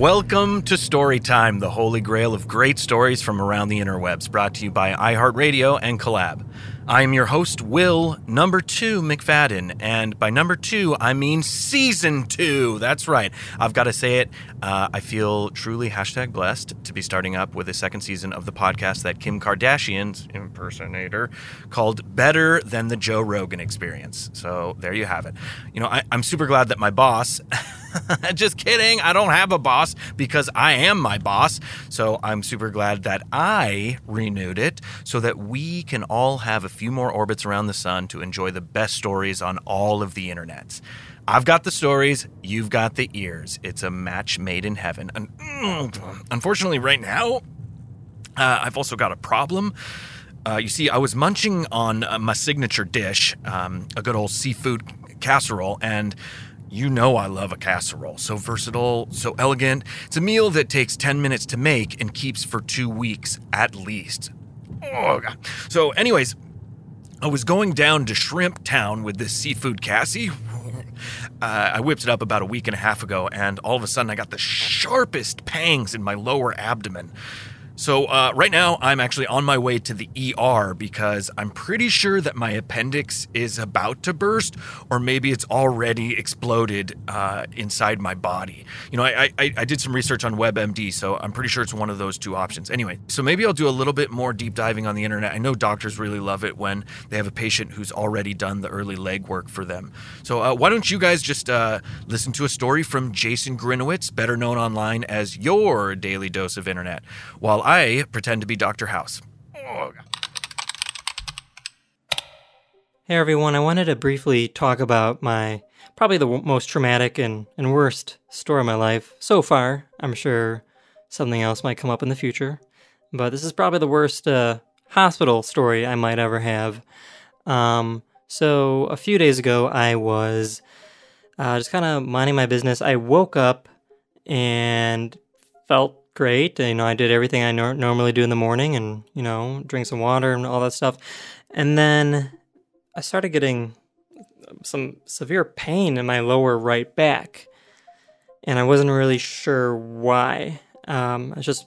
Welcome to Storytime, the holy grail of great stories from around the interwebs, brought to you by iHeartRadio and Collab. I am your host, Will, number two McFadden. And by number two, I mean season two. That's right. I've got to say it. Uh, I feel truly hashtag blessed to be starting up with a second season of the podcast that Kim Kardashian's impersonator called Better Than the Joe Rogan Experience. So there you have it. You know, I, I'm super glad that my boss. Just kidding. I don't have a boss because I am my boss. So I'm super glad that I renewed it so that we can all have a few more orbits around the sun to enjoy the best stories on all of the internets. I've got the stories, you've got the ears. It's a match made in heaven. Unfortunately, right now, uh, I've also got a problem. Uh, you see, I was munching on uh, my signature dish, um, a good old seafood casserole, and you know I love a casserole. So versatile, so elegant. It's a meal that takes 10 minutes to make and keeps for two weeks at least. Oh, God. so, anyways, I was going down to Shrimp Town with this seafood Cassie. Uh, I whipped it up about a week and a half ago, and all of a sudden I got the sharpest pangs in my lower abdomen. So, uh, right now, I'm actually on my way to the ER because I'm pretty sure that my appendix is about to burst, or maybe it's already exploded uh, inside my body. You know, I, I, I, did some research on WebMD, so I'm pretty sure it's one of those two options. Anyway, so maybe I'll do a little bit more deep diving on the internet. I know doctors really love it when they have a patient who's already done the early legwork for them. So, uh, why don't you guys just uh, listen to a story from Jason Grinowitz, better known online as your daily dose of internet, while I pretend to be Dr. House. Hey everyone, I wanted to briefly talk about my probably the w- most traumatic and, and worst story of my life so far. I'm sure something else might come up in the future, but this is probably the worst uh, hospital story I might ever have. Um, so a few days ago, I was uh, just kind of minding my business. I woke up and felt great. You know, I did everything I nor- normally do in the morning and, you know, drink some water and all that stuff. And then I started getting some severe pain in my lower right back. And I wasn't really sure why. Um, I just,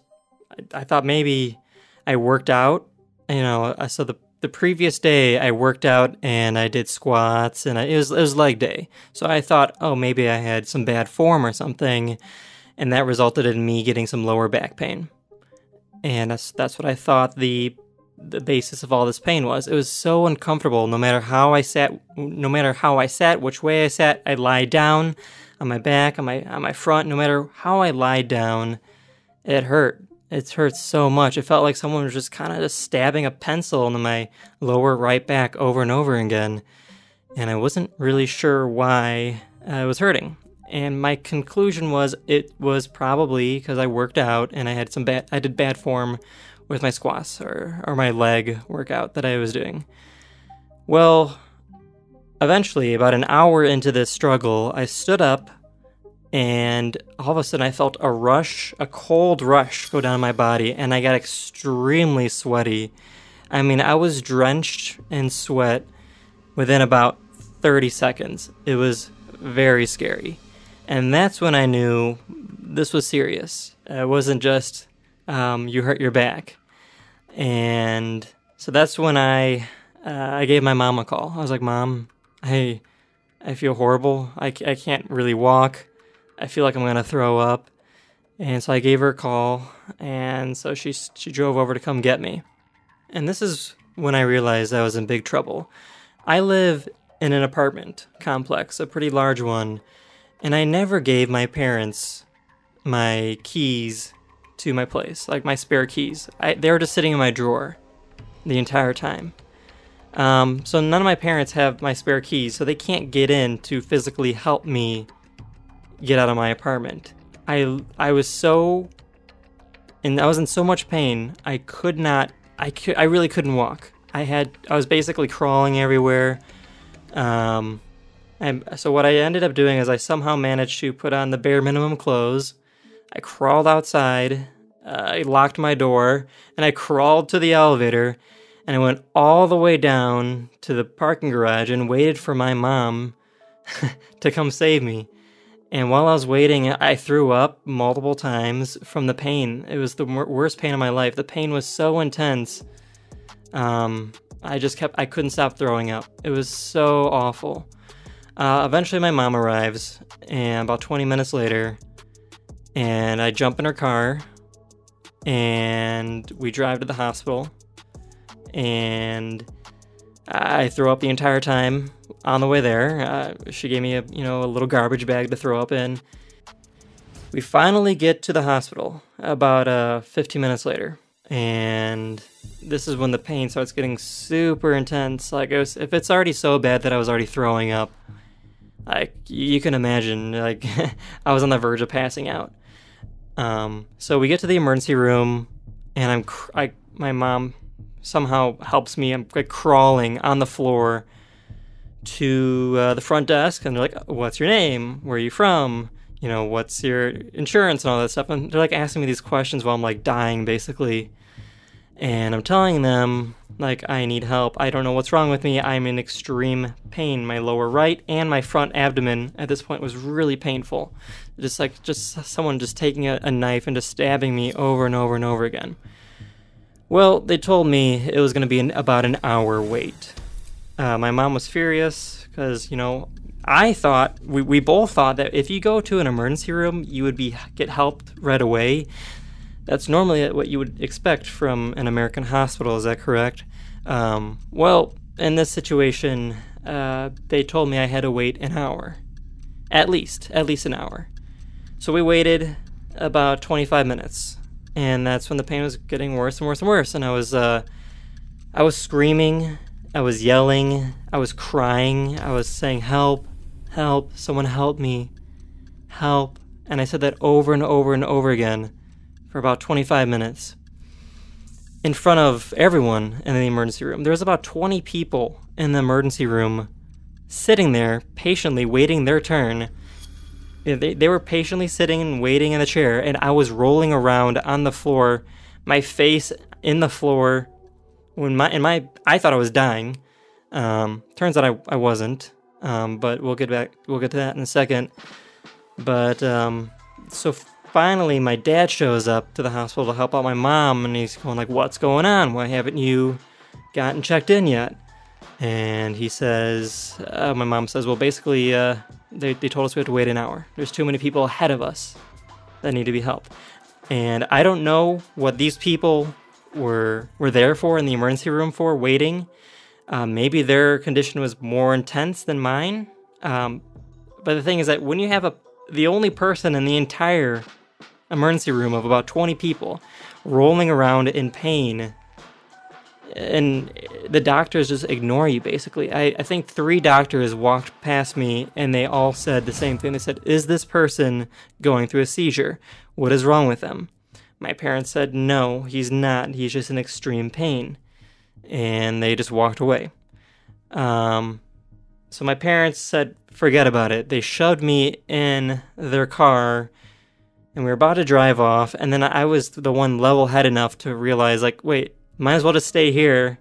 I, I thought maybe I worked out. You know, so the the previous day I worked out and I did squats and I, it was it was leg day. So I thought, oh, maybe I had some bad form or something and that resulted in me getting some lower back pain. And that's that's what I thought the the basis of all this pain was. It was so uncomfortable. No matter how I sat, no matter how I sat, which way I sat, I lie down on my back, on my on my front. No matter how I lie down, it hurt. It hurt so much. It felt like someone was just kind of just stabbing a pencil into my lower right back over and over again. And I wasn't really sure why it was hurting and my conclusion was it was probably because I worked out and I had some bad I did bad form with my squats or or my leg workout that I was doing. Well, eventually, about an hour into this struggle, I stood up and all of a sudden I felt a rush, a cold rush go down my body and I got extremely sweaty. I mean, I was drenched in sweat within about 30 seconds. It was very scary. And that's when I knew this was serious. It wasn't just um, you hurt your back. And so that's when I uh, I gave my mom a call. I was like, Mom, hey, I feel horrible. I, I can't really walk. I feel like I'm going to throw up. And so I gave her a call. And so she, she drove over to come get me. And this is when I realized I was in big trouble. I live in an apartment complex, a pretty large one, and I never gave my parents my keys to my place, like my spare keys. I, they were just sitting in my drawer the entire time. Um, so none of my parents have my spare keys, so they can't get in to physically help me get out of my apartment. I I was so and I was in so much pain. I could not. I could. I really couldn't walk. I had. I was basically crawling everywhere. Um, and so what I ended up doing is I somehow managed to put on the bare minimum clothes. I crawled outside. Uh, I locked my door and I crawled to the elevator and I went all the way down to the parking garage and waited for my mom to come save me. And while I was waiting, I threw up multiple times from the pain. It was the worst pain of my life. The pain was so intense. Um, I just kept, I couldn't stop throwing up. It was so awful. Uh, eventually, my mom arrives, and about 20 minutes later, and I jump in her car, and we drive to the hospital and I threw up the entire time on the way there. Uh, she gave me a you know a little garbage bag to throw up in. We finally get to the hospital about uh, 15 minutes later, and this is when the pain starts getting super intense. Like it was, if it's already so bad that I was already throwing up, like you can imagine, like I was on the verge of passing out. Um, so we get to the emergency room, and I'm cr- I my mom somehow helps me. I'm like crawling on the floor to uh, the front desk, and they're like, "What's your name? Where are you from? You know, what's your insurance and all that stuff?" And they're like asking me these questions while I'm like dying, basically. And I'm telling them like I need help. I don't know what's wrong with me. I'm in extreme pain. My lower right and my front abdomen at this point was really painful. Just like just someone just taking a, a knife and just stabbing me over and over and over again. Well, they told me it was going to be an, about an hour wait. Uh, my mom was furious because, you know, I thought, we, we both thought that if you go to an emergency room, you would be get helped right away. That's normally what you would expect from an American hospital, is that correct? Um, well, in this situation, uh, they told me I had to wait an hour. At least, at least an hour. So we waited about 25 minutes and that's when the pain was getting worse and worse and worse. And I was, uh, I was screaming, I was yelling, I was crying, I was saying, "Help, help! Someone help me, help!" And I said that over and over and over again for about 25 minutes in front of everyone in the emergency room. There was about 20 people in the emergency room sitting there patiently waiting their turn they, they were patiently sitting and waiting in the chair, and I was rolling around on the floor, my face in the floor. When my and my I thought I was dying. Um, turns out I, I wasn't. Um, but we'll get back. We'll get to that in a second. But um, so finally, my dad shows up to the hospital to help out my mom, and he's going like, "What's going on? Why haven't you gotten checked in yet?" And he says, uh, "My mom says, well, basically, uh, they, they told us we have to wait an hour. There's too many people ahead of us that need to be helped. And I don't know what these people were were there for in the emergency room for, waiting. Um, maybe their condition was more intense than mine. Um, but the thing is that when you have a the only person in the entire emergency room of about 20 people rolling around in pain and the doctors just ignore you basically. I, I think three doctors walked past me and they all said the same thing. They said, Is this person going through a seizure? What is wrong with them? My parents said, No, he's not. He's just in extreme pain. And they just walked away. Um, so my parents said, Forget about it. They shoved me in their car and we were about to drive off. And then I was the one level head enough to realize, like, wait, might as well just stay here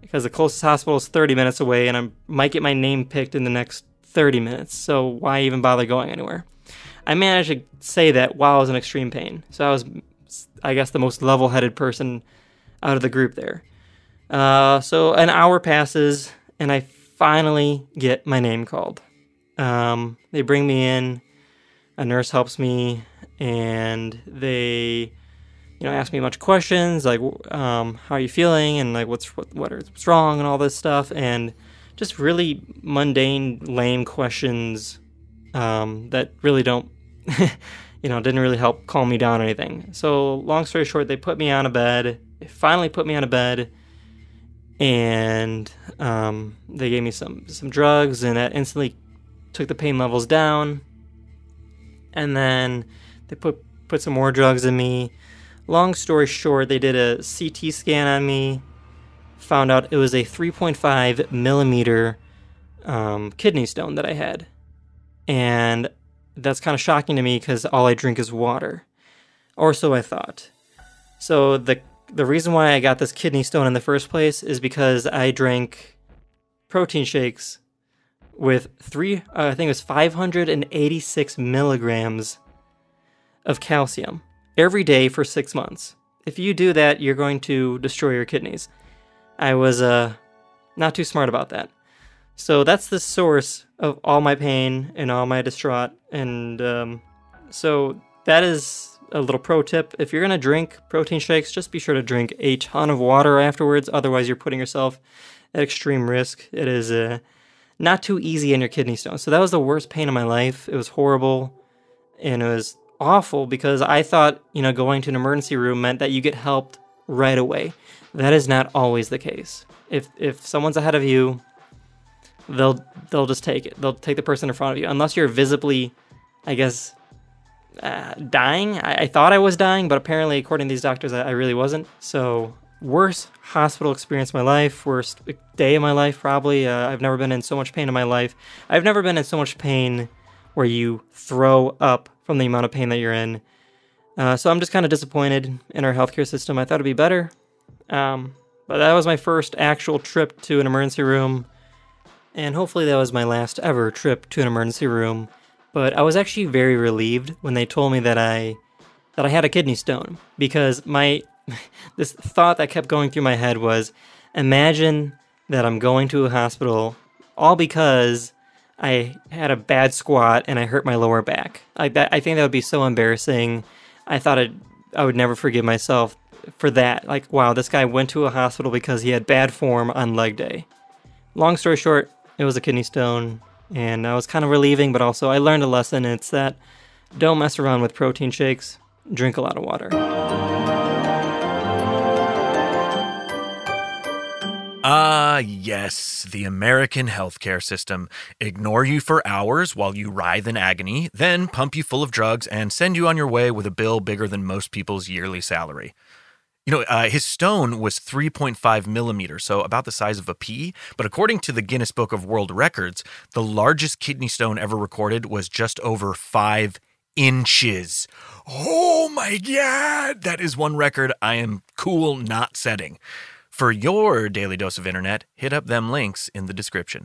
because the closest hospital is 30 minutes away and I might get my name picked in the next 30 minutes. So why even bother going anywhere? I managed to say that while I was in extreme pain. So I was, I guess, the most level headed person out of the group there. Uh, so an hour passes and I finally get my name called. Um, they bring me in, a nurse helps me, and they you know, ask me a bunch of questions like, um, how are you feeling, and like, what's what, what is, what's wrong, and all this stuff, and just really mundane, lame questions um, that really don't, you know, didn't really help calm me down or anything. So, long story short, they put me on a bed. They finally put me on a bed, and um, they gave me some some drugs, and that instantly took the pain levels down. And then they put put some more drugs in me long story short, they did a CT scan on me, found out it was a 3.5 millimeter um, kidney stone that I had. And that's kind of shocking to me because all I drink is water. Or so I thought. So the the reason why I got this kidney stone in the first place is because I drank protein shakes with three, uh, I think it was 586 milligrams of calcium every day for six months. If you do that, you're going to destroy your kidneys. I was uh, not too smart about that. So that's the source of all my pain and all my distraught. And um, so that is a little pro tip. If you're going to drink protein shakes, just be sure to drink a ton of water afterwards. Otherwise, you're putting yourself at extreme risk. It is uh, not too easy in your kidney stones. So that was the worst pain of my life. It was horrible. And it was awful because I thought, you know, going to an emergency room meant that you get helped right away. That is not always the case. If if someone's ahead of you, they'll they'll just take it. They'll take the person in front of you unless you're visibly, I guess, uh, dying. I, I, thought I was dying, but apparently, according to these doctors, I, I really wasn't. So worst hospital experience of my life, worst day of my life, probably. Uh, I've never been in so much pain in my life. I've never been in so much pain where you throw up from the amount of pain that you're in. Uh, so I'm just kind of disappointed in our healthcare system. I thought it'd be better. Um, but that was my first actual trip to an emergency room. And hopefully that was my last ever trip to an emergency room. But I was actually very relieved when they told me that I that I had a kidney stone because my this thought that kept going through my head was imagine that I'm going to a hospital all because I had a bad squat and I hurt my lower back. Like that, I think that would be so embarrassing. I thought I'd, I would never forgive myself for that. Like, wow, this guy went to a hospital because he had bad form on leg day. Long story short, it was a kidney stone, and I was kind of relieving, but also I learned a lesson. It's that don't mess around with protein shakes. Drink a lot of water. Ah, yes, the American healthcare system. Ignore you for hours while you writhe in agony, then pump you full of drugs and send you on your way with a bill bigger than most people's yearly salary. You know, uh, his stone was 3.5 millimeters, so about the size of a pea. But according to the Guinness Book of World Records, the largest kidney stone ever recorded was just over five inches. Oh my God! That is one record I am cool not setting. For your daily dose of internet, hit up them links in the description.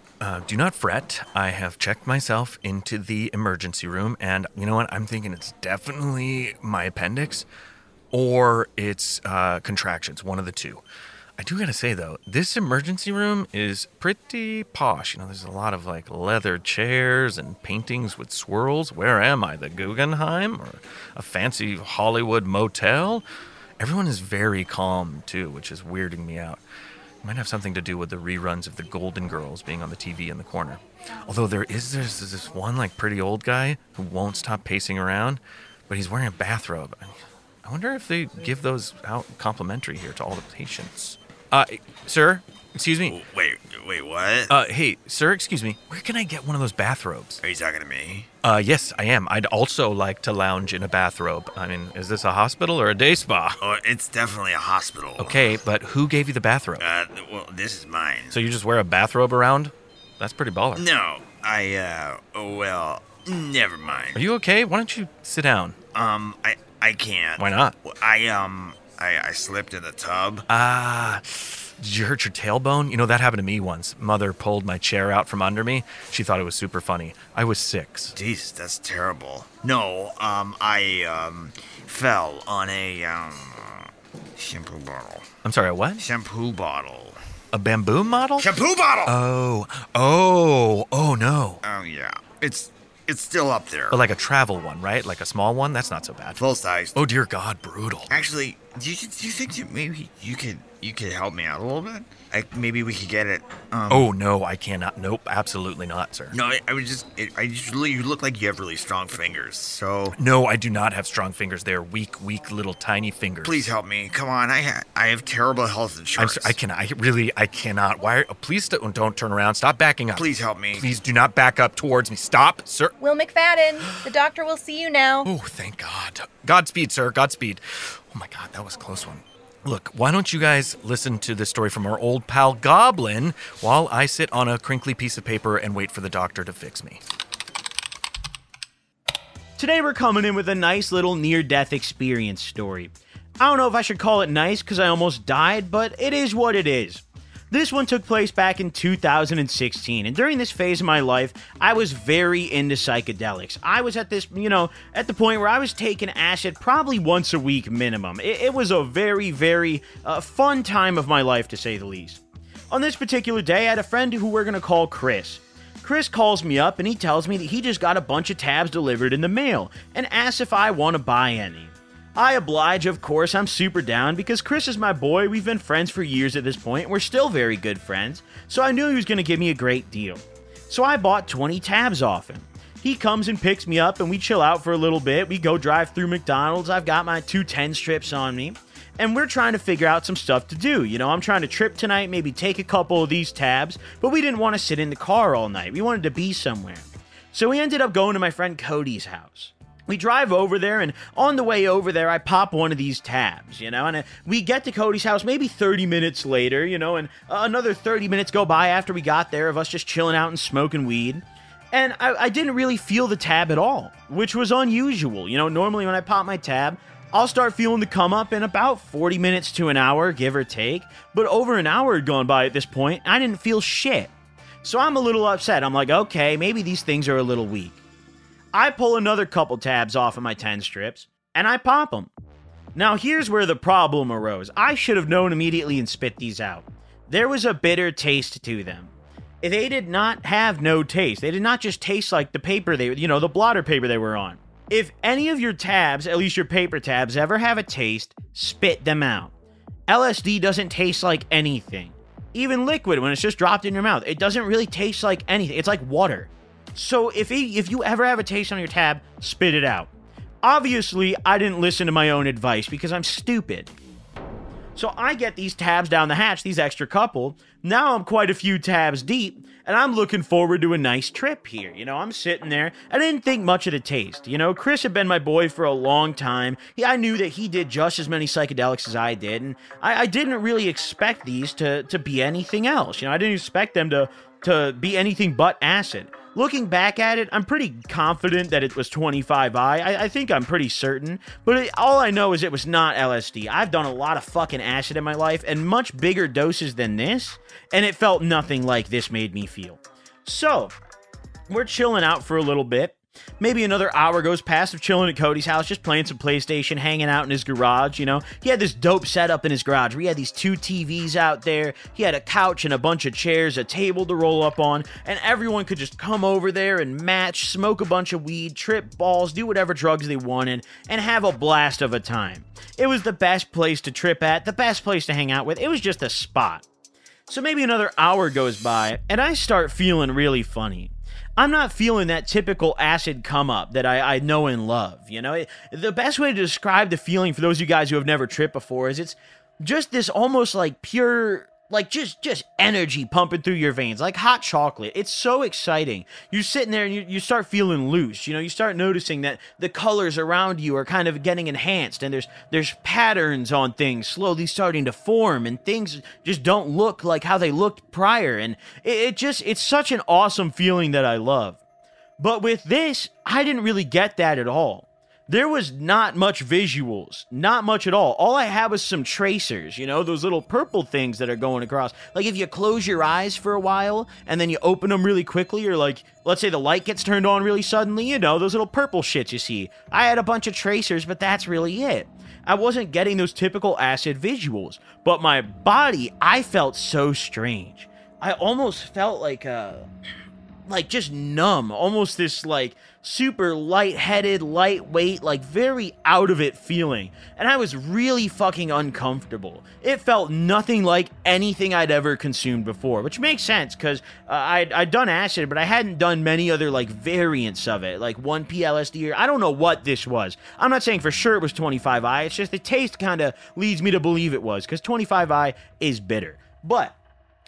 uh, do not fret. I have checked myself into the emergency room, and you know what? I'm thinking it's definitely my appendix or it's uh, contractions, one of the two. I do gotta say though, this emergency room is pretty posh. You know, there's a lot of like leather chairs and paintings with swirls. Where am I? The Guggenheim or a fancy Hollywood motel? Everyone is very calm too, which is weirding me out. Might have something to do with the reruns of the Golden Girls being on the TV in the corner. Although there is there's this one like pretty old guy who won't stop pacing around, but he's wearing a bathrobe. I wonder if they give those out complimentary here to all the patients. Uh, sir, excuse me. Wait, wait, what? Uh, hey, sir, excuse me. Where can I get one of those bathrobes? Are you talking to me? Uh, yes, I am. I'd also like to lounge in a bathrobe. I mean, is this a hospital or a day spa? Oh, it's definitely a hospital. Okay, but who gave you the bathrobe? Uh, well, this is mine. So you just wear a bathrobe around? That's pretty baller. No, I, uh, oh, well, never mind. Are you okay? Why don't you sit down? Um, I, I can't. Why not? I, um, I, I slipped in the tub. Ah, did you hurt your tailbone? You know, that happened to me once. Mother pulled my chair out from under me. She thought it was super funny. I was six. Jeez, that's terrible. No, um, I, um, fell on a, um, shampoo bottle. I'm sorry, a what? Shampoo bottle. A bamboo model? Shampoo bottle! Oh, oh, oh no. oh, yeah. It's, it's still up there. But like a travel one, right? Like a small one? That's not so bad. Full size. Oh dear God, brutal. Actually, do you, do you think that maybe you could you could help me out a little bit? Like maybe we could get it. Um, Oh no, I cannot. Nope, absolutely not, sir. no, I, I was just it, I just really you look like you have really strong fingers. So No, I do not have strong fingers. They're weak, weak little tiny fingers. please help me. Come on, I ha- I have terrible health I'm insurance. sorry, I cannot. I really, I cannot. Why? oh, Please don't, don't turn around. Stop backing up. Please help me. Please do not back up towards me. Stop, sir. Will McFadden, the doctor will see you now. Oh, thank God. Godspeed, sir. Godspeed. Oh my God, that was a close one. Look, why don't you guys listen to this story from our old pal Goblin while I sit on a crinkly piece of paper and wait for the doctor to fix me? Today we're coming in with a nice little near death experience story. I don't know if I should call it nice because I almost died, but it is what it is. This one took place back in 2016, and during this phase of my life, I was very into psychedelics. I was at this, you know, at the point where I was taking acid probably once a week minimum. It, it was a very, very uh, fun time of my life, to say the least. On this particular day, I had a friend who we're to call Chris. Chris calls me up and he tells me that he just got a bunch of tabs delivered in the mail and asks if I want to buy any. I oblige, of course, I'm super down because Chris is my boy. We've been friends for years at this point. We're still very good friends, so I knew he was going to give me a great deal. So I bought 20 tabs off him. He comes and picks me up and we chill out for a little bit. We go drive through McDonald's. I've got my two 10 strips on me. And we're trying to figure out some stuff to do. You know, I'm trying to trip tonight, maybe take a couple of these tabs, but we didn't want to sit in the car all night. We wanted to be somewhere. So we ended up going to my friend Cody's house. We drive over there, and on the way over there, I pop one of these tabs, you know, and uh, we get to Cody's house maybe 30 minutes later, you know, and uh, another 30 minutes go by after we got there of us just chilling out and smoking weed. And I, I didn't really feel the tab at all, which was unusual. You know, normally when I pop my tab, I'll start feeling the come up in about 40 minutes to an hour, give or take. But over an hour had gone by at this point, I didn't feel shit. So I'm a little upset. I'm like, okay, maybe these things are a little weak. I pull another couple tabs off of my 10 strips and I pop them. Now, here's where the problem arose. I should have known immediately and spit these out. There was a bitter taste to them. They did not have no taste. They did not just taste like the paper they, you know, the blotter paper they were on. If any of your tabs, at least your paper tabs, ever have a taste, spit them out. LSD doesn't taste like anything. Even liquid, when it's just dropped in your mouth, it doesn't really taste like anything. It's like water. So if it, if you ever have a taste on your tab, spit it out. Obviously, I didn't listen to my own advice because I'm stupid. So I get these tabs down the hatch, these extra couple. Now I'm quite a few tabs deep, and I'm looking forward to a nice trip here. You know, I'm sitting there. I didn't think much of the taste. You know, Chris had been my boy for a long time. He, I knew that he did just as many psychedelics as I did, and I, I didn't really expect these to to be anything else. You know, I didn't expect them to to be anything but acid. Looking back at it, I'm pretty confident that it was 25i. I, I think I'm pretty certain, but it, all I know is it was not LSD. I've done a lot of fucking acid in my life and much bigger doses than this, and it felt nothing like this made me feel. So, we're chilling out for a little bit. Maybe another hour goes past of chilling at Cody's house, just playing some PlayStation, hanging out in his garage. You know, he had this dope setup in his garage. We had these two TVs out there. He had a couch and a bunch of chairs, a table to roll up on, and everyone could just come over there and match, smoke a bunch of weed, trip balls, do whatever drugs they wanted, and have a blast of a time. It was the best place to trip at, the best place to hang out with. It was just a spot. So maybe another hour goes by, and I start feeling really funny. I'm not feeling that typical acid come up that I, I know and love. You know, the best way to describe the feeling for those of you guys who have never tripped before is it's just this almost like pure like just just energy pumping through your veins like hot chocolate. It's so exciting. You're sitting there and you, you start feeling loose. You know you start noticing that the colors around you are kind of getting enhanced and there's there's patterns on things slowly starting to form and things just don't look like how they looked prior. And it, it just it's such an awesome feeling that i love. But with this i didn't really get that at all there was not much visuals, not much at all. All I had was some tracers, you know, those little purple things that are going across. Like if you close your eyes for a while and then you open them really quickly, or like, let's say the light gets turned on really suddenly, you know, those little purple shits you see. I had a bunch of tracers, but that's really it. I wasn't getting those typical acid visuals, but my body, I felt so strange. I almost felt like a. Like just numb, almost this like super light-headed, lightweight, like very out of it feeling. And I was really fucking uncomfortable. It felt nothing like anything I'd ever consumed before, which makes sense because uh, I'd, I'd done acid, but I hadn't done many other like variants of it, like 1P LSD or I don't know what this was. I'm not saying for sure it was 25i, it's just the taste kind of leads me to believe it was because 25i is bitter. But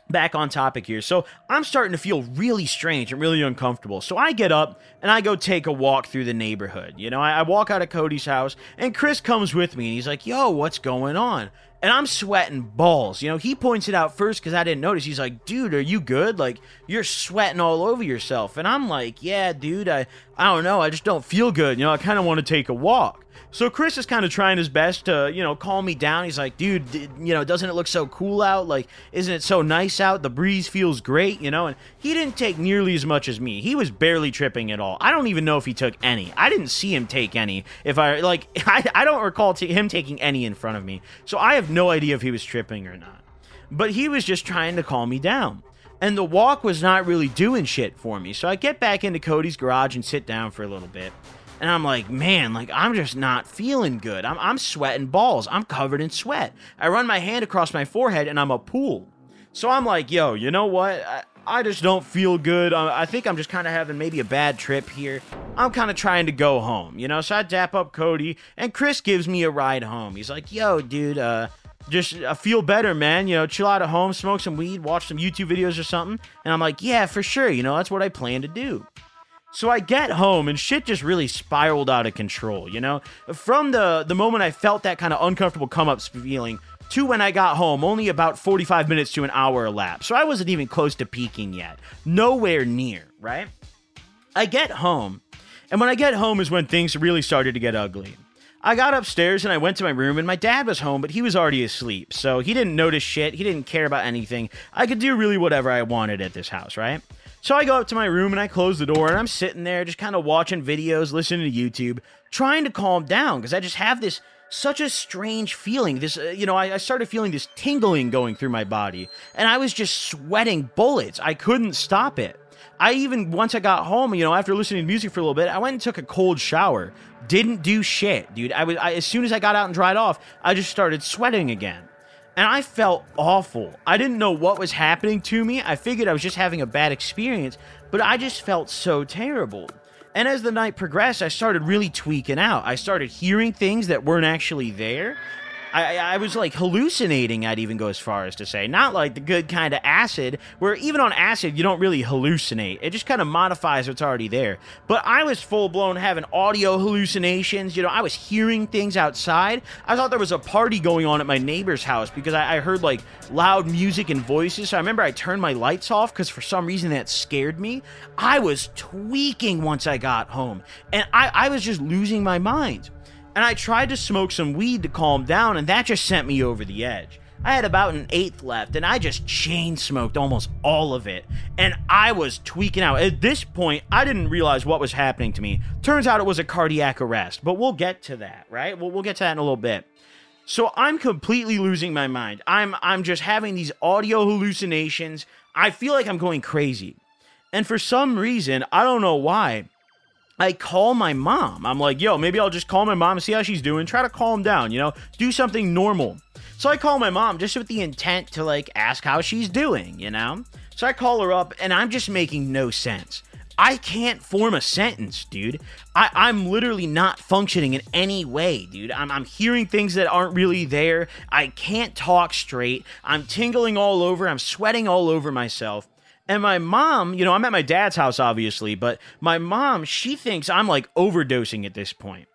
back on topic here. So I'm starting to feel really strange and really uncomfortable. So I get up and I go take a walk through the neighborhood. You know, I, I, walk out of Cody's house and Chris comes with me and he's like, yo, what's going on? And I'm sweating balls. You know, he points it out first because I didn't notice. He's like, dude, are you good? Like, you're sweating all over yourself. And I'm like, yeah, dude, I, I don't know. I just don't feel good. You know, I kind of want to take a walk. So Chris is kind of trying his best to, you know, calm me down. He's like, dude, you know, doesn't it look so cool out? Like, isn't it so nice out? The breeze feels great, you know? And he didn't take nearly as much as me. He was barely tripping at all. I don't even know if he took any. I didn't see him take any. If I, like, I, I don't recall t- him taking any in front of me. So I have no idea if he was tripping or not. but he was just trying to calm me down. And the walk was not really doing shit for me. So I get back into Cody's garage and sit down for a little bit. And I'm like, man, like I'm just not feeling good. I'm, I'm sweating balls. I'm covered in sweat. I run my hand across my forehead and I'm a pool. So I'm like, yo, you know what? I, I just don't feel good. I, I think I'm just kind of having maybe a bad trip here. I'm kind of trying to go home, you know? So I dap up Cody and Chris gives me a ride home. He's like, yo, dude, uh, just feel better, man. You know, chill out at home, smoke some weed, watch some YouTube videos or something. And I'm like, yeah, for sure. You know, that's what I plan to do. So I get home and shit just really spiraled out of control, you know? From the the moment I felt that kind of uncomfortable come up feeling to when I got home, only about 45 minutes to an hour elapsed. So I wasn't even close to peaking yet. Nowhere near, right? I get home, and when I get home is when things really started to get ugly. I got upstairs and I went to my room, and my dad was home, but he was already asleep. So he didn't notice shit. He didn't care about anything. I could do really whatever I wanted at this house, right? So I go up to my room and I close the door, and I'm sitting there just kind of watching videos, listening to YouTube, trying to calm down because I just have this such a strange feeling. This, uh, you know, I, I, started feeling this tingling going through my body, and I was just sweating bullets. I couldn't stop it. I even, once I got home, you know, after listening to music for a little bit, I went and took a cold shower. Didn't do shit, dude. I was, I, as soon as I got out and dried off, I just started sweating again. And I felt awful. I didn't know what was happening to me. I figured I was just having a bad experience, but I just felt so terrible. And as the night progressed, I started really tweaking out. I started hearing things that weren't actually there. I, I was like hallucinating, I'd even go as far as to say. Not like the good kind of acid, where even on acid, you don't really hallucinate. It just kind of modifies what's already there. But I was full blown having audio hallucinations. You know, I was hearing things outside. I thought there was a party going on at my neighbor's house because I, I heard like loud music and voices. So I remember I turned my lights off because for some reason that scared me. I was tweaking once I got home, and I, I was just losing my mind and I tried to smoke some weed to calm down, and that just sent me over the edge. I had about an eighth left, and I just chain smoked almost all of it, and I was tweaking out. At this point, I didn't realize what was happening to me. Turns out it was a cardiac arrest, but we'll get to that, right? We'll, we'll get to that in a little bit. So I'm completely losing my mind. I'm I'm just having these audio hallucinations. I feel like I'm going crazy. And for some reason, I don't know why, I call my mom. I'm like, yo, maybe I'll just call my mom and see how she's doing. Try to calm down, you know, do something normal. So I call my mom just with the intent to like ask how she's doing, you know? So I call her up and I'm just making no sense. I can't form a sentence, dude. I, am literally not functioning in any way, dude. I'm, I'm hearing things that aren't really there. I can't talk straight. I'm tingling all over. I'm sweating all over myself. And my mom, you know, I'm at my dad's house, obviously, but my mom, she thinks I'm like overdosing at this point.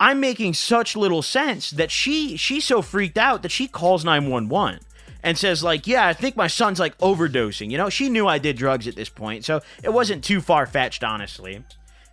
I'm making such little sense that she she's so freaked out that she calls 911 and says like, "Yeah, I think my son's like overdosing." You know, she knew I did drugs at this point, so it wasn't too far fetched, honestly.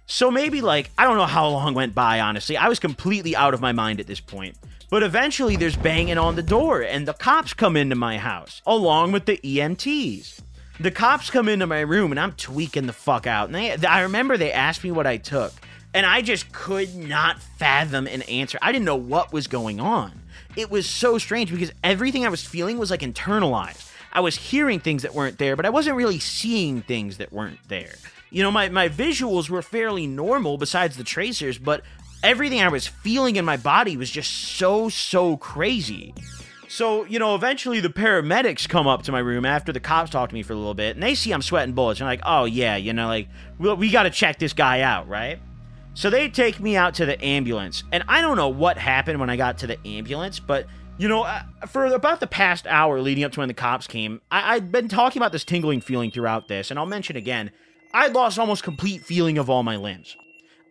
So maybe like I don't know how long went by, honestly. I was completely out of my mind at this point. But eventually there's banging on the door and the cops come into my house along with the EMTs. The cops come into my room and I'm tweaking the fuck out. And they, I remember they asked me what I took, and I just could not fathom an answer. I didn't know what was going on. It was so strange because everything I was feeling was like internalized. I was hearing things that weren't there, but I wasn't really seeing things that weren't there. You know, my, my visuals were fairly normal besides the tracers, but everything I was feeling in my body was just so, so crazy. So, you know, eventually the paramedics come up to my room after the cops talk to me for a little bit, and they see I'm sweating bullets. And like, oh, yeah, you know, like, we, we got to check this guy out, right? So they take me out to the ambulance. And I don't know what happened when I got to the ambulance, but, you know, uh, for about the past hour leading up to when the cops came, I- I'd been talking about this tingling feeling throughout this, and I'll mention again, I lost almost complete feeling of all my limbs.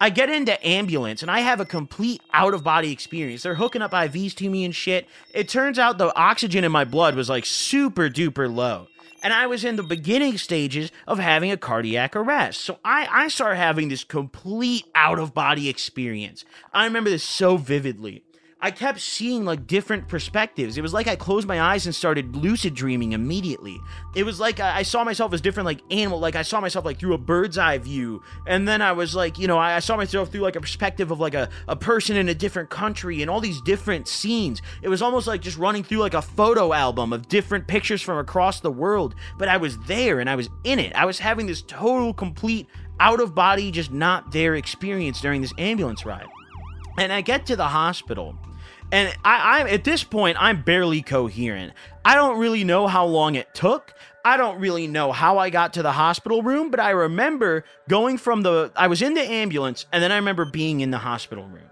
I get into ambulance and I have a complete out of body experience. They're hooking up IVs to me and shit. It turns out the oxygen in my blood was like super duper low. And I was in the beginning stages of having a cardiac arrest. So I, I started having this complete out of body experience. I remember this so vividly. I kept seeing like different perspectives. It was like I closed my eyes and started lucid dreaming immediately. It was like I, I saw myself as different, like animal. Like I saw myself like through a bird's eye view, and then I was like, you know, I, I saw myself through like a perspective of like a, a person in a different country and all these different scenes. It was almost like just running through like a photo album of different pictures from across the world. But I was there and I was in it. I was having this total, complete, out of body, just not there experience during this ambulance ride. And I get to the hospital and I, I'm at this point, I'm barely coherent. I don't really know how long it took. I don't really know how I got to the hospital room, but I remember going from the I was in the ambulance and then I remember being in the hospital room.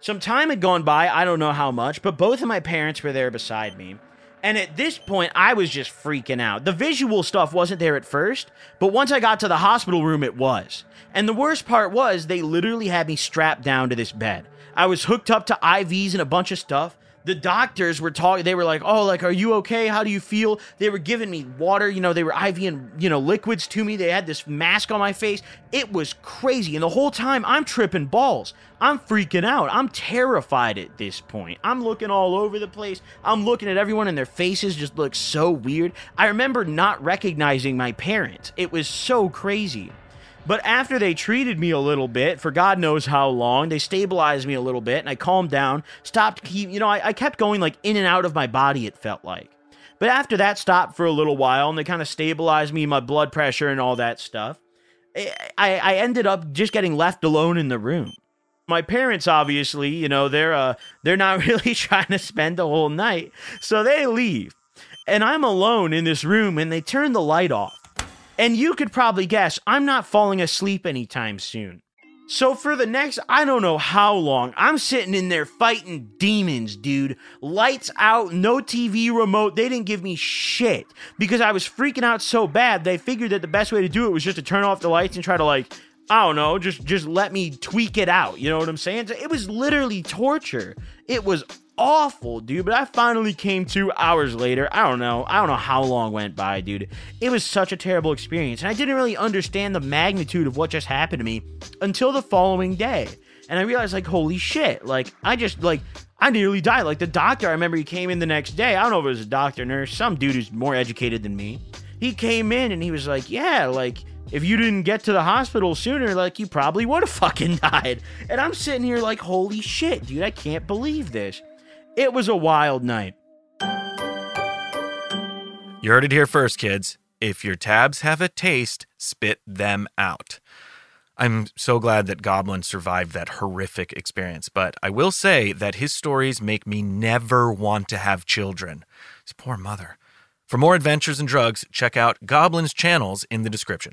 Some time had gone by, I don't know how much, but both of my parents were there beside me. And at this point, I was just freaking out. The visual stuff wasn't there at first, but once I got to the hospital room, it was. And the worst part was, they literally had me strapped down to this bed. I was hooked up to IVs and a bunch of stuff. The doctors were talking, they were like, Oh, like, are you okay? How do you feel? They were giving me water, you know, they were IV and, you know, liquids to me. They had this mask on my face. It was crazy. And the whole time, I'm tripping balls. I'm freaking out. I'm terrified at this point. I'm looking all over the place. I'm looking at everyone, and their faces just look so weird. I remember not recognizing my parents. It was so crazy. But after they treated me a little bit for God knows how long, they stabilized me a little bit and I calmed down, stopped keep, you know, I, I kept going like in and out of my body, it felt like. But after that stopped for a little while and they kind of stabilized me, my blood pressure and all that stuff, I, I ended up just getting left alone in the room. My parents, obviously, you know, they're uh, they're not really trying to spend the whole night, so they leave, and I'm alone in this room, and they turn the light off. And you could probably guess I'm not falling asleep anytime soon. So for the next, I don't know how long, I'm sitting in there fighting demons, dude. Lights out, no TV remote. They didn't give me shit because I was freaking out so bad. They figured that the best way to do it was just to turn off the lights and try to like, I don't know, just just let me tweak it out. You know what I'm saying? It was literally torture. It was awful, dude. But I finally came to hours later. I don't know. I don't know how long went by, dude. It was such a terrible experience. And I didn't really understand the magnitude of what just happened to me until the following day. And I realized, like, holy shit. Like, I just, like, I nearly died. Like, the doctor, I remember he came in the next day. I don't know if it was a doctor, nurse, some dude who's more educated than me. He came in and he was like, yeah, like, if you didn't get to the hospital sooner, like, you probably would have fucking died. And I'm sitting here like, holy shit, dude, I can't believe this. It was a wild night. You heard it here first, kids. If your tabs have a taste, spit them out. I'm so glad that Goblin survived that horrific experience, but I will say that his stories make me never want to have children. His poor mother. For more adventures and drugs, check out Goblin's channels in the description.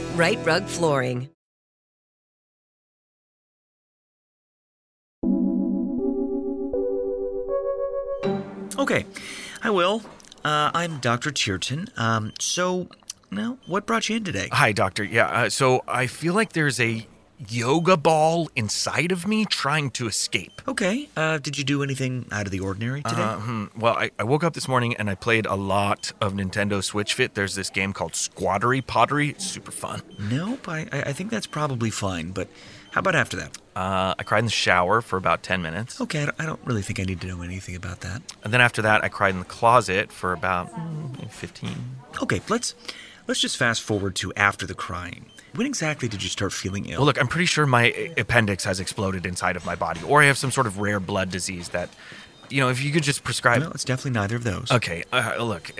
Rite Rug Flooring. Okay, I will. Uh, I'm Dr. Cheerton. Um, so, now, what brought you in today? Hi, doctor. Yeah, uh, so I feel like there's a yoga ball inside of me trying to escape. Okay, uh, did you do anything out of the ordinary today? Uh, hmm, well, I, I woke up this morning and I played a lot of Nintendo Switch Fit. There's this game called Squattery Pottery. It's super fun. nope, I, I think that's probably fine, but how about after that? Uh, I cried in the shower for about 10 minutes. Okay, I don't, I don't really think I need to know anything about that. And then after that, I cried in the closet for about mm, 15. Okay, let's let's just fast forward to after the crying. When exactly did you start feeling ill? Well, look, I'm pretty sure my appendix has exploded inside of my body, or I have some sort of rare blood disease that, you know, if you could just prescribe. no, it's definitely neither of those. Okay, uh, look,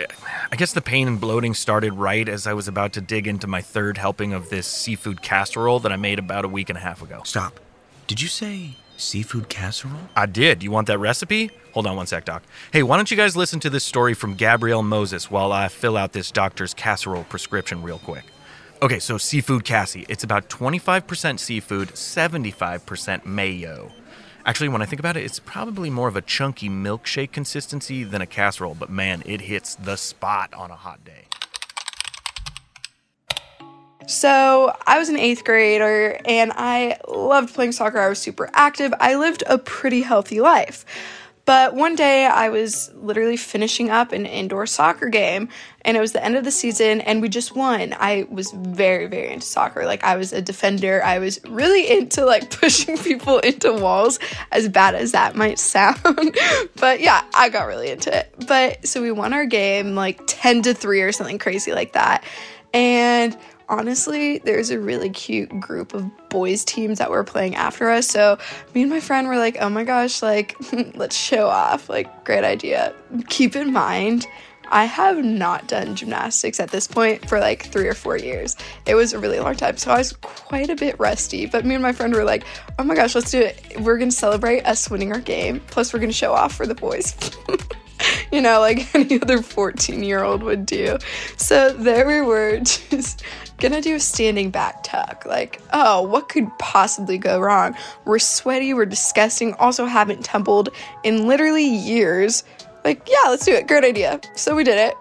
I guess the pain and bloating started right as I was about to dig into my third helping of this seafood casserole that I made about a week and a half ago. Stop. Did you say seafood casserole? I did. You want that recipe? Hold on one sec, Doc. Hey, why don't you guys listen to this story from Gabrielle Moses while I fill out this doctor's casserole prescription real quick? Okay, so seafood cassie. It's about 25% seafood, 75% mayo. Actually, when I think about it, it's probably more of a chunky milkshake consistency than a casserole, but man, it hits the spot on a hot day. So, I was an eighth grader and I loved playing soccer. I was super active. I lived a pretty healthy life. But one day I was literally finishing up an indoor soccer game and it was the end of the season and we just won. I was very, very into soccer. Like I was a defender. I was really into like pushing people into walls, as bad as that might sound. but yeah, I got really into it. But so we won our game like 10 to 3 or something crazy like that. And honestly, there's a really cute group of boys teams that were playing after us. So me and my friend were like, oh my gosh, like, let's show off. Like, great idea. Keep in mind, I have not done gymnastics at this point for like three or four years. It was a really long time. So I was quite a bit rusty. But me and my friend were like, oh my gosh, let's do it. We're going to celebrate us winning our game. Plus, we're going to show off for the boys. you know, like any other 14 year old would do. So there we were, just gonna do a standing back tuck. Like, oh, what could possibly go wrong? We're sweaty, we're disgusting, also haven't tumbled in literally years. Like, yeah, let's do it. Great idea. So we did it.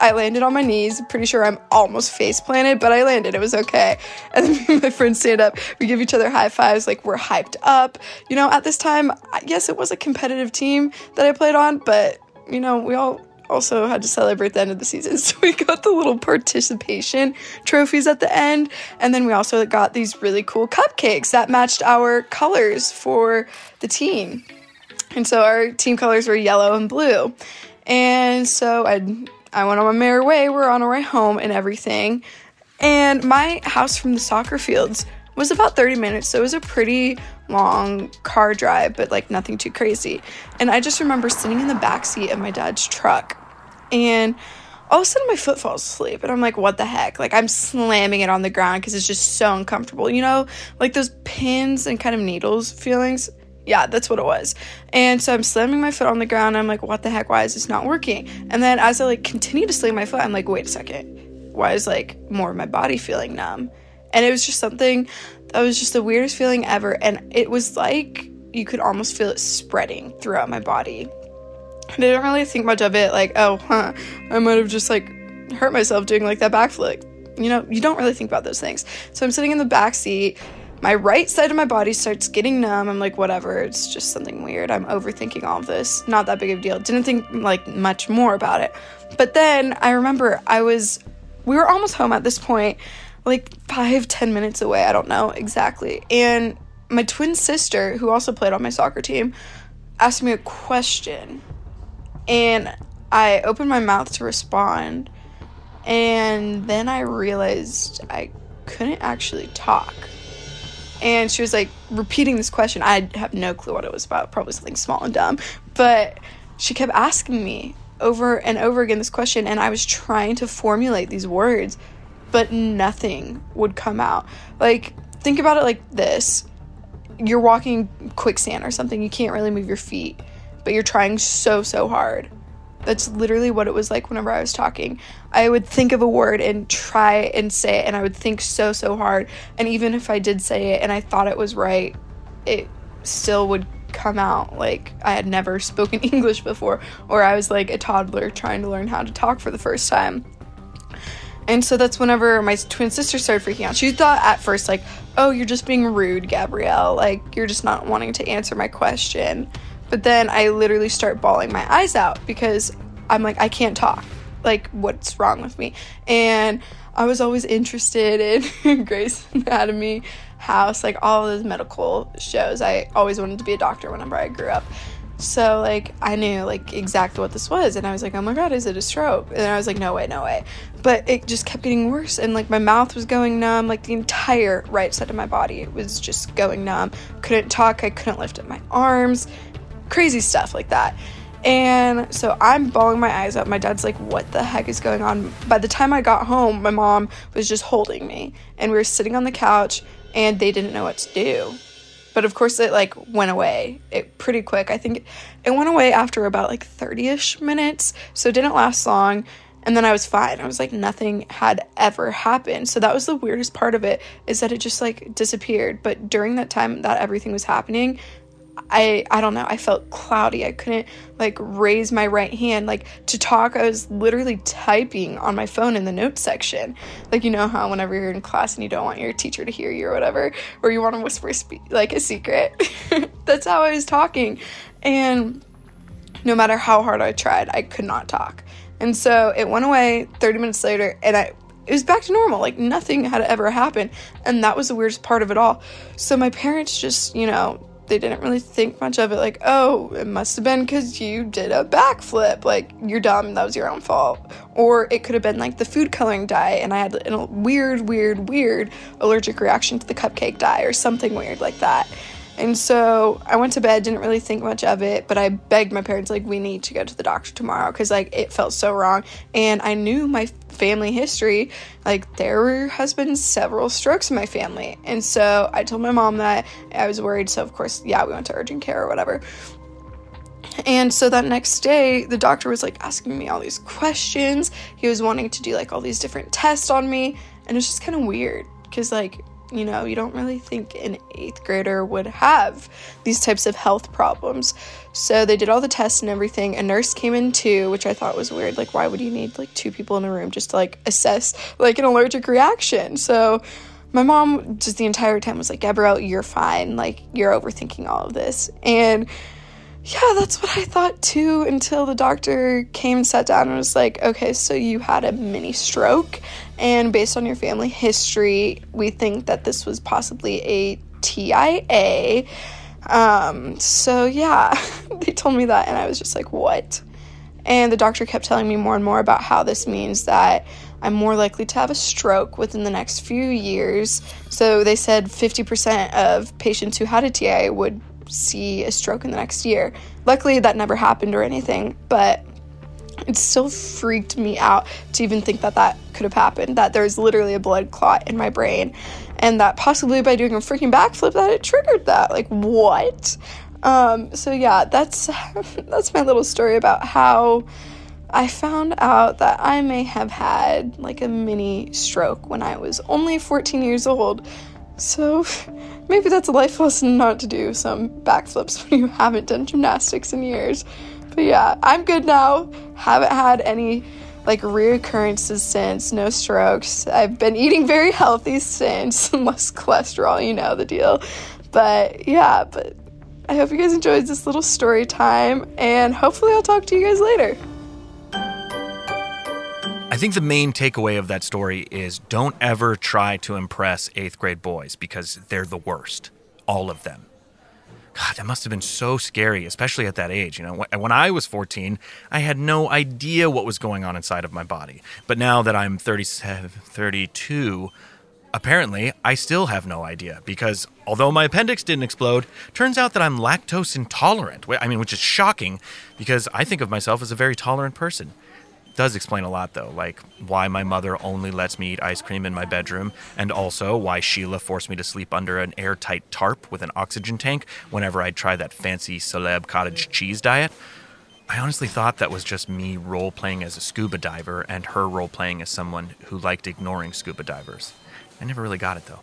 I landed on my knees. Pretty sure I'm almost face planted, but I landed. It was okay. And then my friends stand up. We give each other high fives. Like we're hyped up. You know, at this time, yes, it was a competitive team that I played on, but you know, we all also had to celebrate the end of the season. So we got the little participation trophies at the end. And then we also got these really cool cupcakes that matched our colors for the team. And so our team colors were yellow and blue. And so I I went on my merry way. We're on our way home and everything. And my house from the soccer fields was about 30 minutes, so it was a pretty long car drive, but like nothing too crazy. And I just remember sitting in the back seat of my dad's truck, and all of a sudden my foot falls asleep, and I'm like, what the heck? Like I'm slamming it on the ground because it's just so uncomfortable, you know, like those pins and kind of needles feelings. Yeah, that's what it was. And so I'm slamming my foot on the ground. I'm like, what the heck? Why is this not working? And then as I like continue to slam my foot, I'm like, wait a second. Why is like more of my body feeling numb? And it was just something that was just the weirdest feeling ever. And it was like you could almost feel it spreading throughout my body. I didn't really think much of it, like, oh, huh, I might have just like hurt myself doing like that backflip. you know, you don't really think about those things. So I'm sitting in the back seat. My right side of my body starts getting numb. I'm like, whatever, it's just something weird. I'm overthinking all of this. Not that big of a deal. Didn't think like much more about it. But then I remember I was, we were almost home at this point, like five, ten minutes away. I don't know exactly. And my twin sister, who also played on my soccer team, asked me a question. And I opened my mouth to respond. And then I realized I couldn't actually talk. And she was like repeating this question. I have no clue what it was about, probably something small and dumb. But she kept asking me over and over again this question, and I was trying to formulate these words, but nothing would come out. Like, think about it like this you're walking quicksand or something, you can't really move your feet, but you're trying so, so hard. That's literally what it was like whenever I was talking. I would think of a word and try and say it, and I would think so, so hard. And even if I did say it and I thought it was right, it still would come out like I had never spoken English before, or I was like a toddler trying to learn how to talk for the first time. And so that's whenever my twin sister started freaking out. She thought at first, like, oh, you're just being rude, Gabrielle. Like, you're just not wanting to answer my question. But then I literally start bawling my eyes out because I'm like, I can't talk. Like, what's wrong with me? And I was always interested in Grey's Anatomy, House, like all those medical shows. I always wanted to be a doctor whenever I grew up. So like I knew like exactly what this was and I was like, "Oh my god, is it a stroke?" And I was like, "No way, no way." But it just kept getting worse and like my mouth was going numb, like the entire right side of my body was just going numb. Couldn't talk, I couldn't lift up my arms. Crazy stuff like that. And so I'm bawling my eyes out. My dad's like, What the heck is going on? By the time I got home, my mom was just holding me, and we were sitting on the couch, and they didn't know what to do. But of course, it like went away it pretty quick. I think it went away after about like 30 ish minutes, so it didn't last long. And then I was fine. I was like, nothing had ever happened. So that was the weirdest part of it is that it just like disappeared. But during that time that everything was happening, I I don't know, I felt cloudy. I couldn't like raise my right hand like to talk. I was literally typing on my phone in the notes section. Like you know how whenever you're in class and you don't want your teacher to hear you or whatever, or you want to whisper spe- like a secret. That's how I was talking. And no matter how hard I tried, I could not talk. And so it went away 30 minutes later and I it was back to normal. Like nothing had ever happened. And that was the weirdest part of it all. So my parents just, you know, they didn't really think much of it. Like, oh, it must have been because you did a backflip. Like, you're dumb. That was your own fault. Or it could have been like the food coloring dye, and I had a weird, weird, weird allergic reaction to the cupcake dye, or something weird like that. And so I went to bed, didn't really think much of it, but I begged my parents, like, we need to go to the doctor tomorrow because, like, it felt so wrong. And I knew my family history. Like, there has been several strokes in my family. And so I told my mom that I was worried. So, of course, yeah, we went to urgent care or whatever. And so that next day, the doctor was like asking me all these questions. He was wanting to do like all these different tests on me. And it's just kind of weird because, like, you know, you don't really think an eighth grader would have these types of health problems. So they did all the tests and everything. A nurse came in too, which I thought was weird. Like, why would you need like two people in a room just to like assess like an allergic reaction? So my mom just the entire time was like, Gabrielle, you're fine. Like, you're overthinking all of this. And yeah, that's what I thought too until the doctor came and sat down and was like, okay, so you had a mini stroke, and based on your family history, we think that this was possibly a TIA. Um, so yeah, they told me that, and I was just like, what? And the doctor kept telling me more and more about how this means that I'm more likely to have a stroke within the next few years. So they said 50% of patients who had a TIA would see a stroke in the next year. Luckily, that never happened or anything, but it still freaked me out to even think that that could have happened, that there's literally a blood clot in my brain, and that possibly by doing a freaking backflip that it triggered that. Like, what? Um, so yeah, that's that's my little story about how I found out that I may have had like a mini stroke when I was only 14 years old. So maybe that's a life lesson not to do some backflips when you haven't done gymnastics in years. But yeah, I'm good now. Haven't had any like reoccurrences since, no strokes. I've been eating very healthy since, less cholesterol, you know the deal. But yeah, but I hope you guys enjoyed this little story time, and hopefully, I'll talk to you guys later. I think the main takeaway of that story is don't ever try to impress eighth grade boys because they're the worst. All of them. God, that must have been so scary, especially at that age. You know, when I was 14, I had no idea what was going on inside of my body. But now that I'm 37, 32, apparently I still have no idea because although my appendix didn't explode, turns out that I'm lactose intolerant. I mean, which is shocking because I think of myself as a very tolerant person does explain a lot though, like why my mother only lets me eat ice cream in my bedroom, and also why Sheila forced me to sleep under an airtight tarp with an oxygen tank whenever I'd try that fancy celeb cottage cheese diet. I honestly thought that was just me role playing as a scuba diver and her role playing as someone who liked ignoring scuba divers. I never really got it though.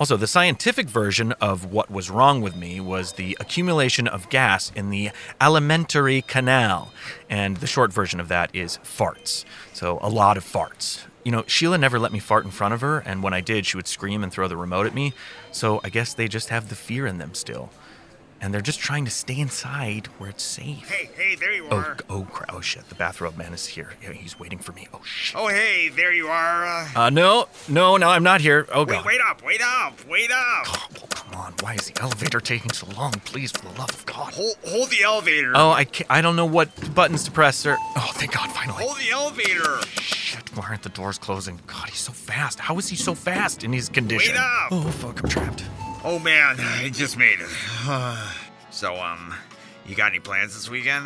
Also, the scientific version of what was wrong with me was the accumulation of gas in the alimentary canal. And the short version of that is farts. So, a lot of farts. You know, Sheila never let me fart in front of her, and when I did, she would scream and throw the remote at me. So, I guess they just have the fear in them still and they're just trying to stay inside where it's safe. Hey, hey, there you oh, are. Oh, oh, oh shit! The bathrobe man is here. He's waiting for me. Oh shit. Oh, hey, there you are. Uh, uh no, no, no, I'm not here. Oh wait, god. Wait up, wait up, wait up. Oh, come on. Why is the elevator taking so long? Please, for the love of God. Hold, hold the elevator. Oh, I can't, I don't know what buttons to press, sir. Oh, thank God, finally. Hold the elevator. Shit, why aren't the doors closing? God, he's so fast. How is he so fast in his condition? Wait up. Oh fuck, I'm trapped. Oh man, I just made it. So, um, you got any plans this weekend?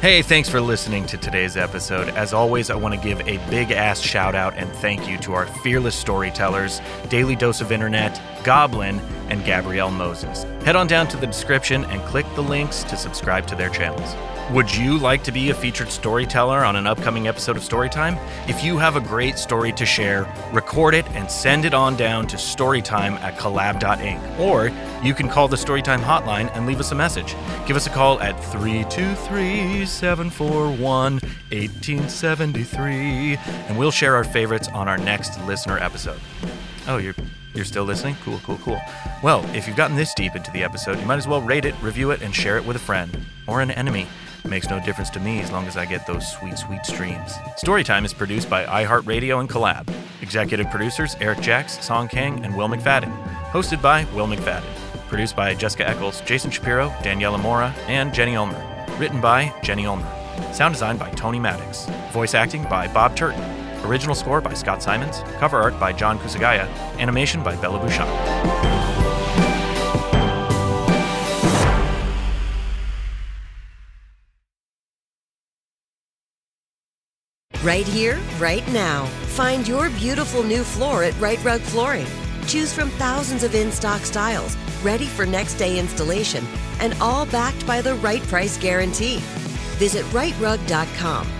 Hey, thanks for listening to today's episode. As always, I want to give a big ass shout out and thank you to our fearless storytellers, Daily Dose of Internet, Goblin, and Gabrielle Moses. Head on down to the description and click the links to subscribe to their channels. Would you like to be a featured storyteller on an upcoming episode of Storytime? If you have a great story to share, record it and send it on down to storytime at collab.inc. Or you can call the Storytime hotline and leave us a message. Give us a call at 323 741 1873, and we'll share our favorites on our next listener episode. Oh, you're you're still listening? Cool, cool, cool. Well, if you've gotten this deep into the episode, you might as well rate it, review it, and share it with a friend or an enemy. It makes no difference to me as long as I get those sweet, sweet streams. Storytime is produced by iHeartRadio and Collab. Executive producers Eric Jacks, Song Kang, and Will McFadden. Hosted by Will McFadden. Produced by Jessica Eccles, Jason Shapiro, Daniela Mora, and Jenny Ulmer. Written by Jenny Ulmer. Sound design by Tony Maddox. Voice acting by Bob Turton. Original score by Scott Simons. Cover art by John Kusagaya. Animation by Bella Bouchon. Right here, right now. Find your beautiful new floor at Rite Rug Flooring. Choose from thousands of in stock styles, ready for next day installation, and all backed by the right price guarantee. Visit riterug.com.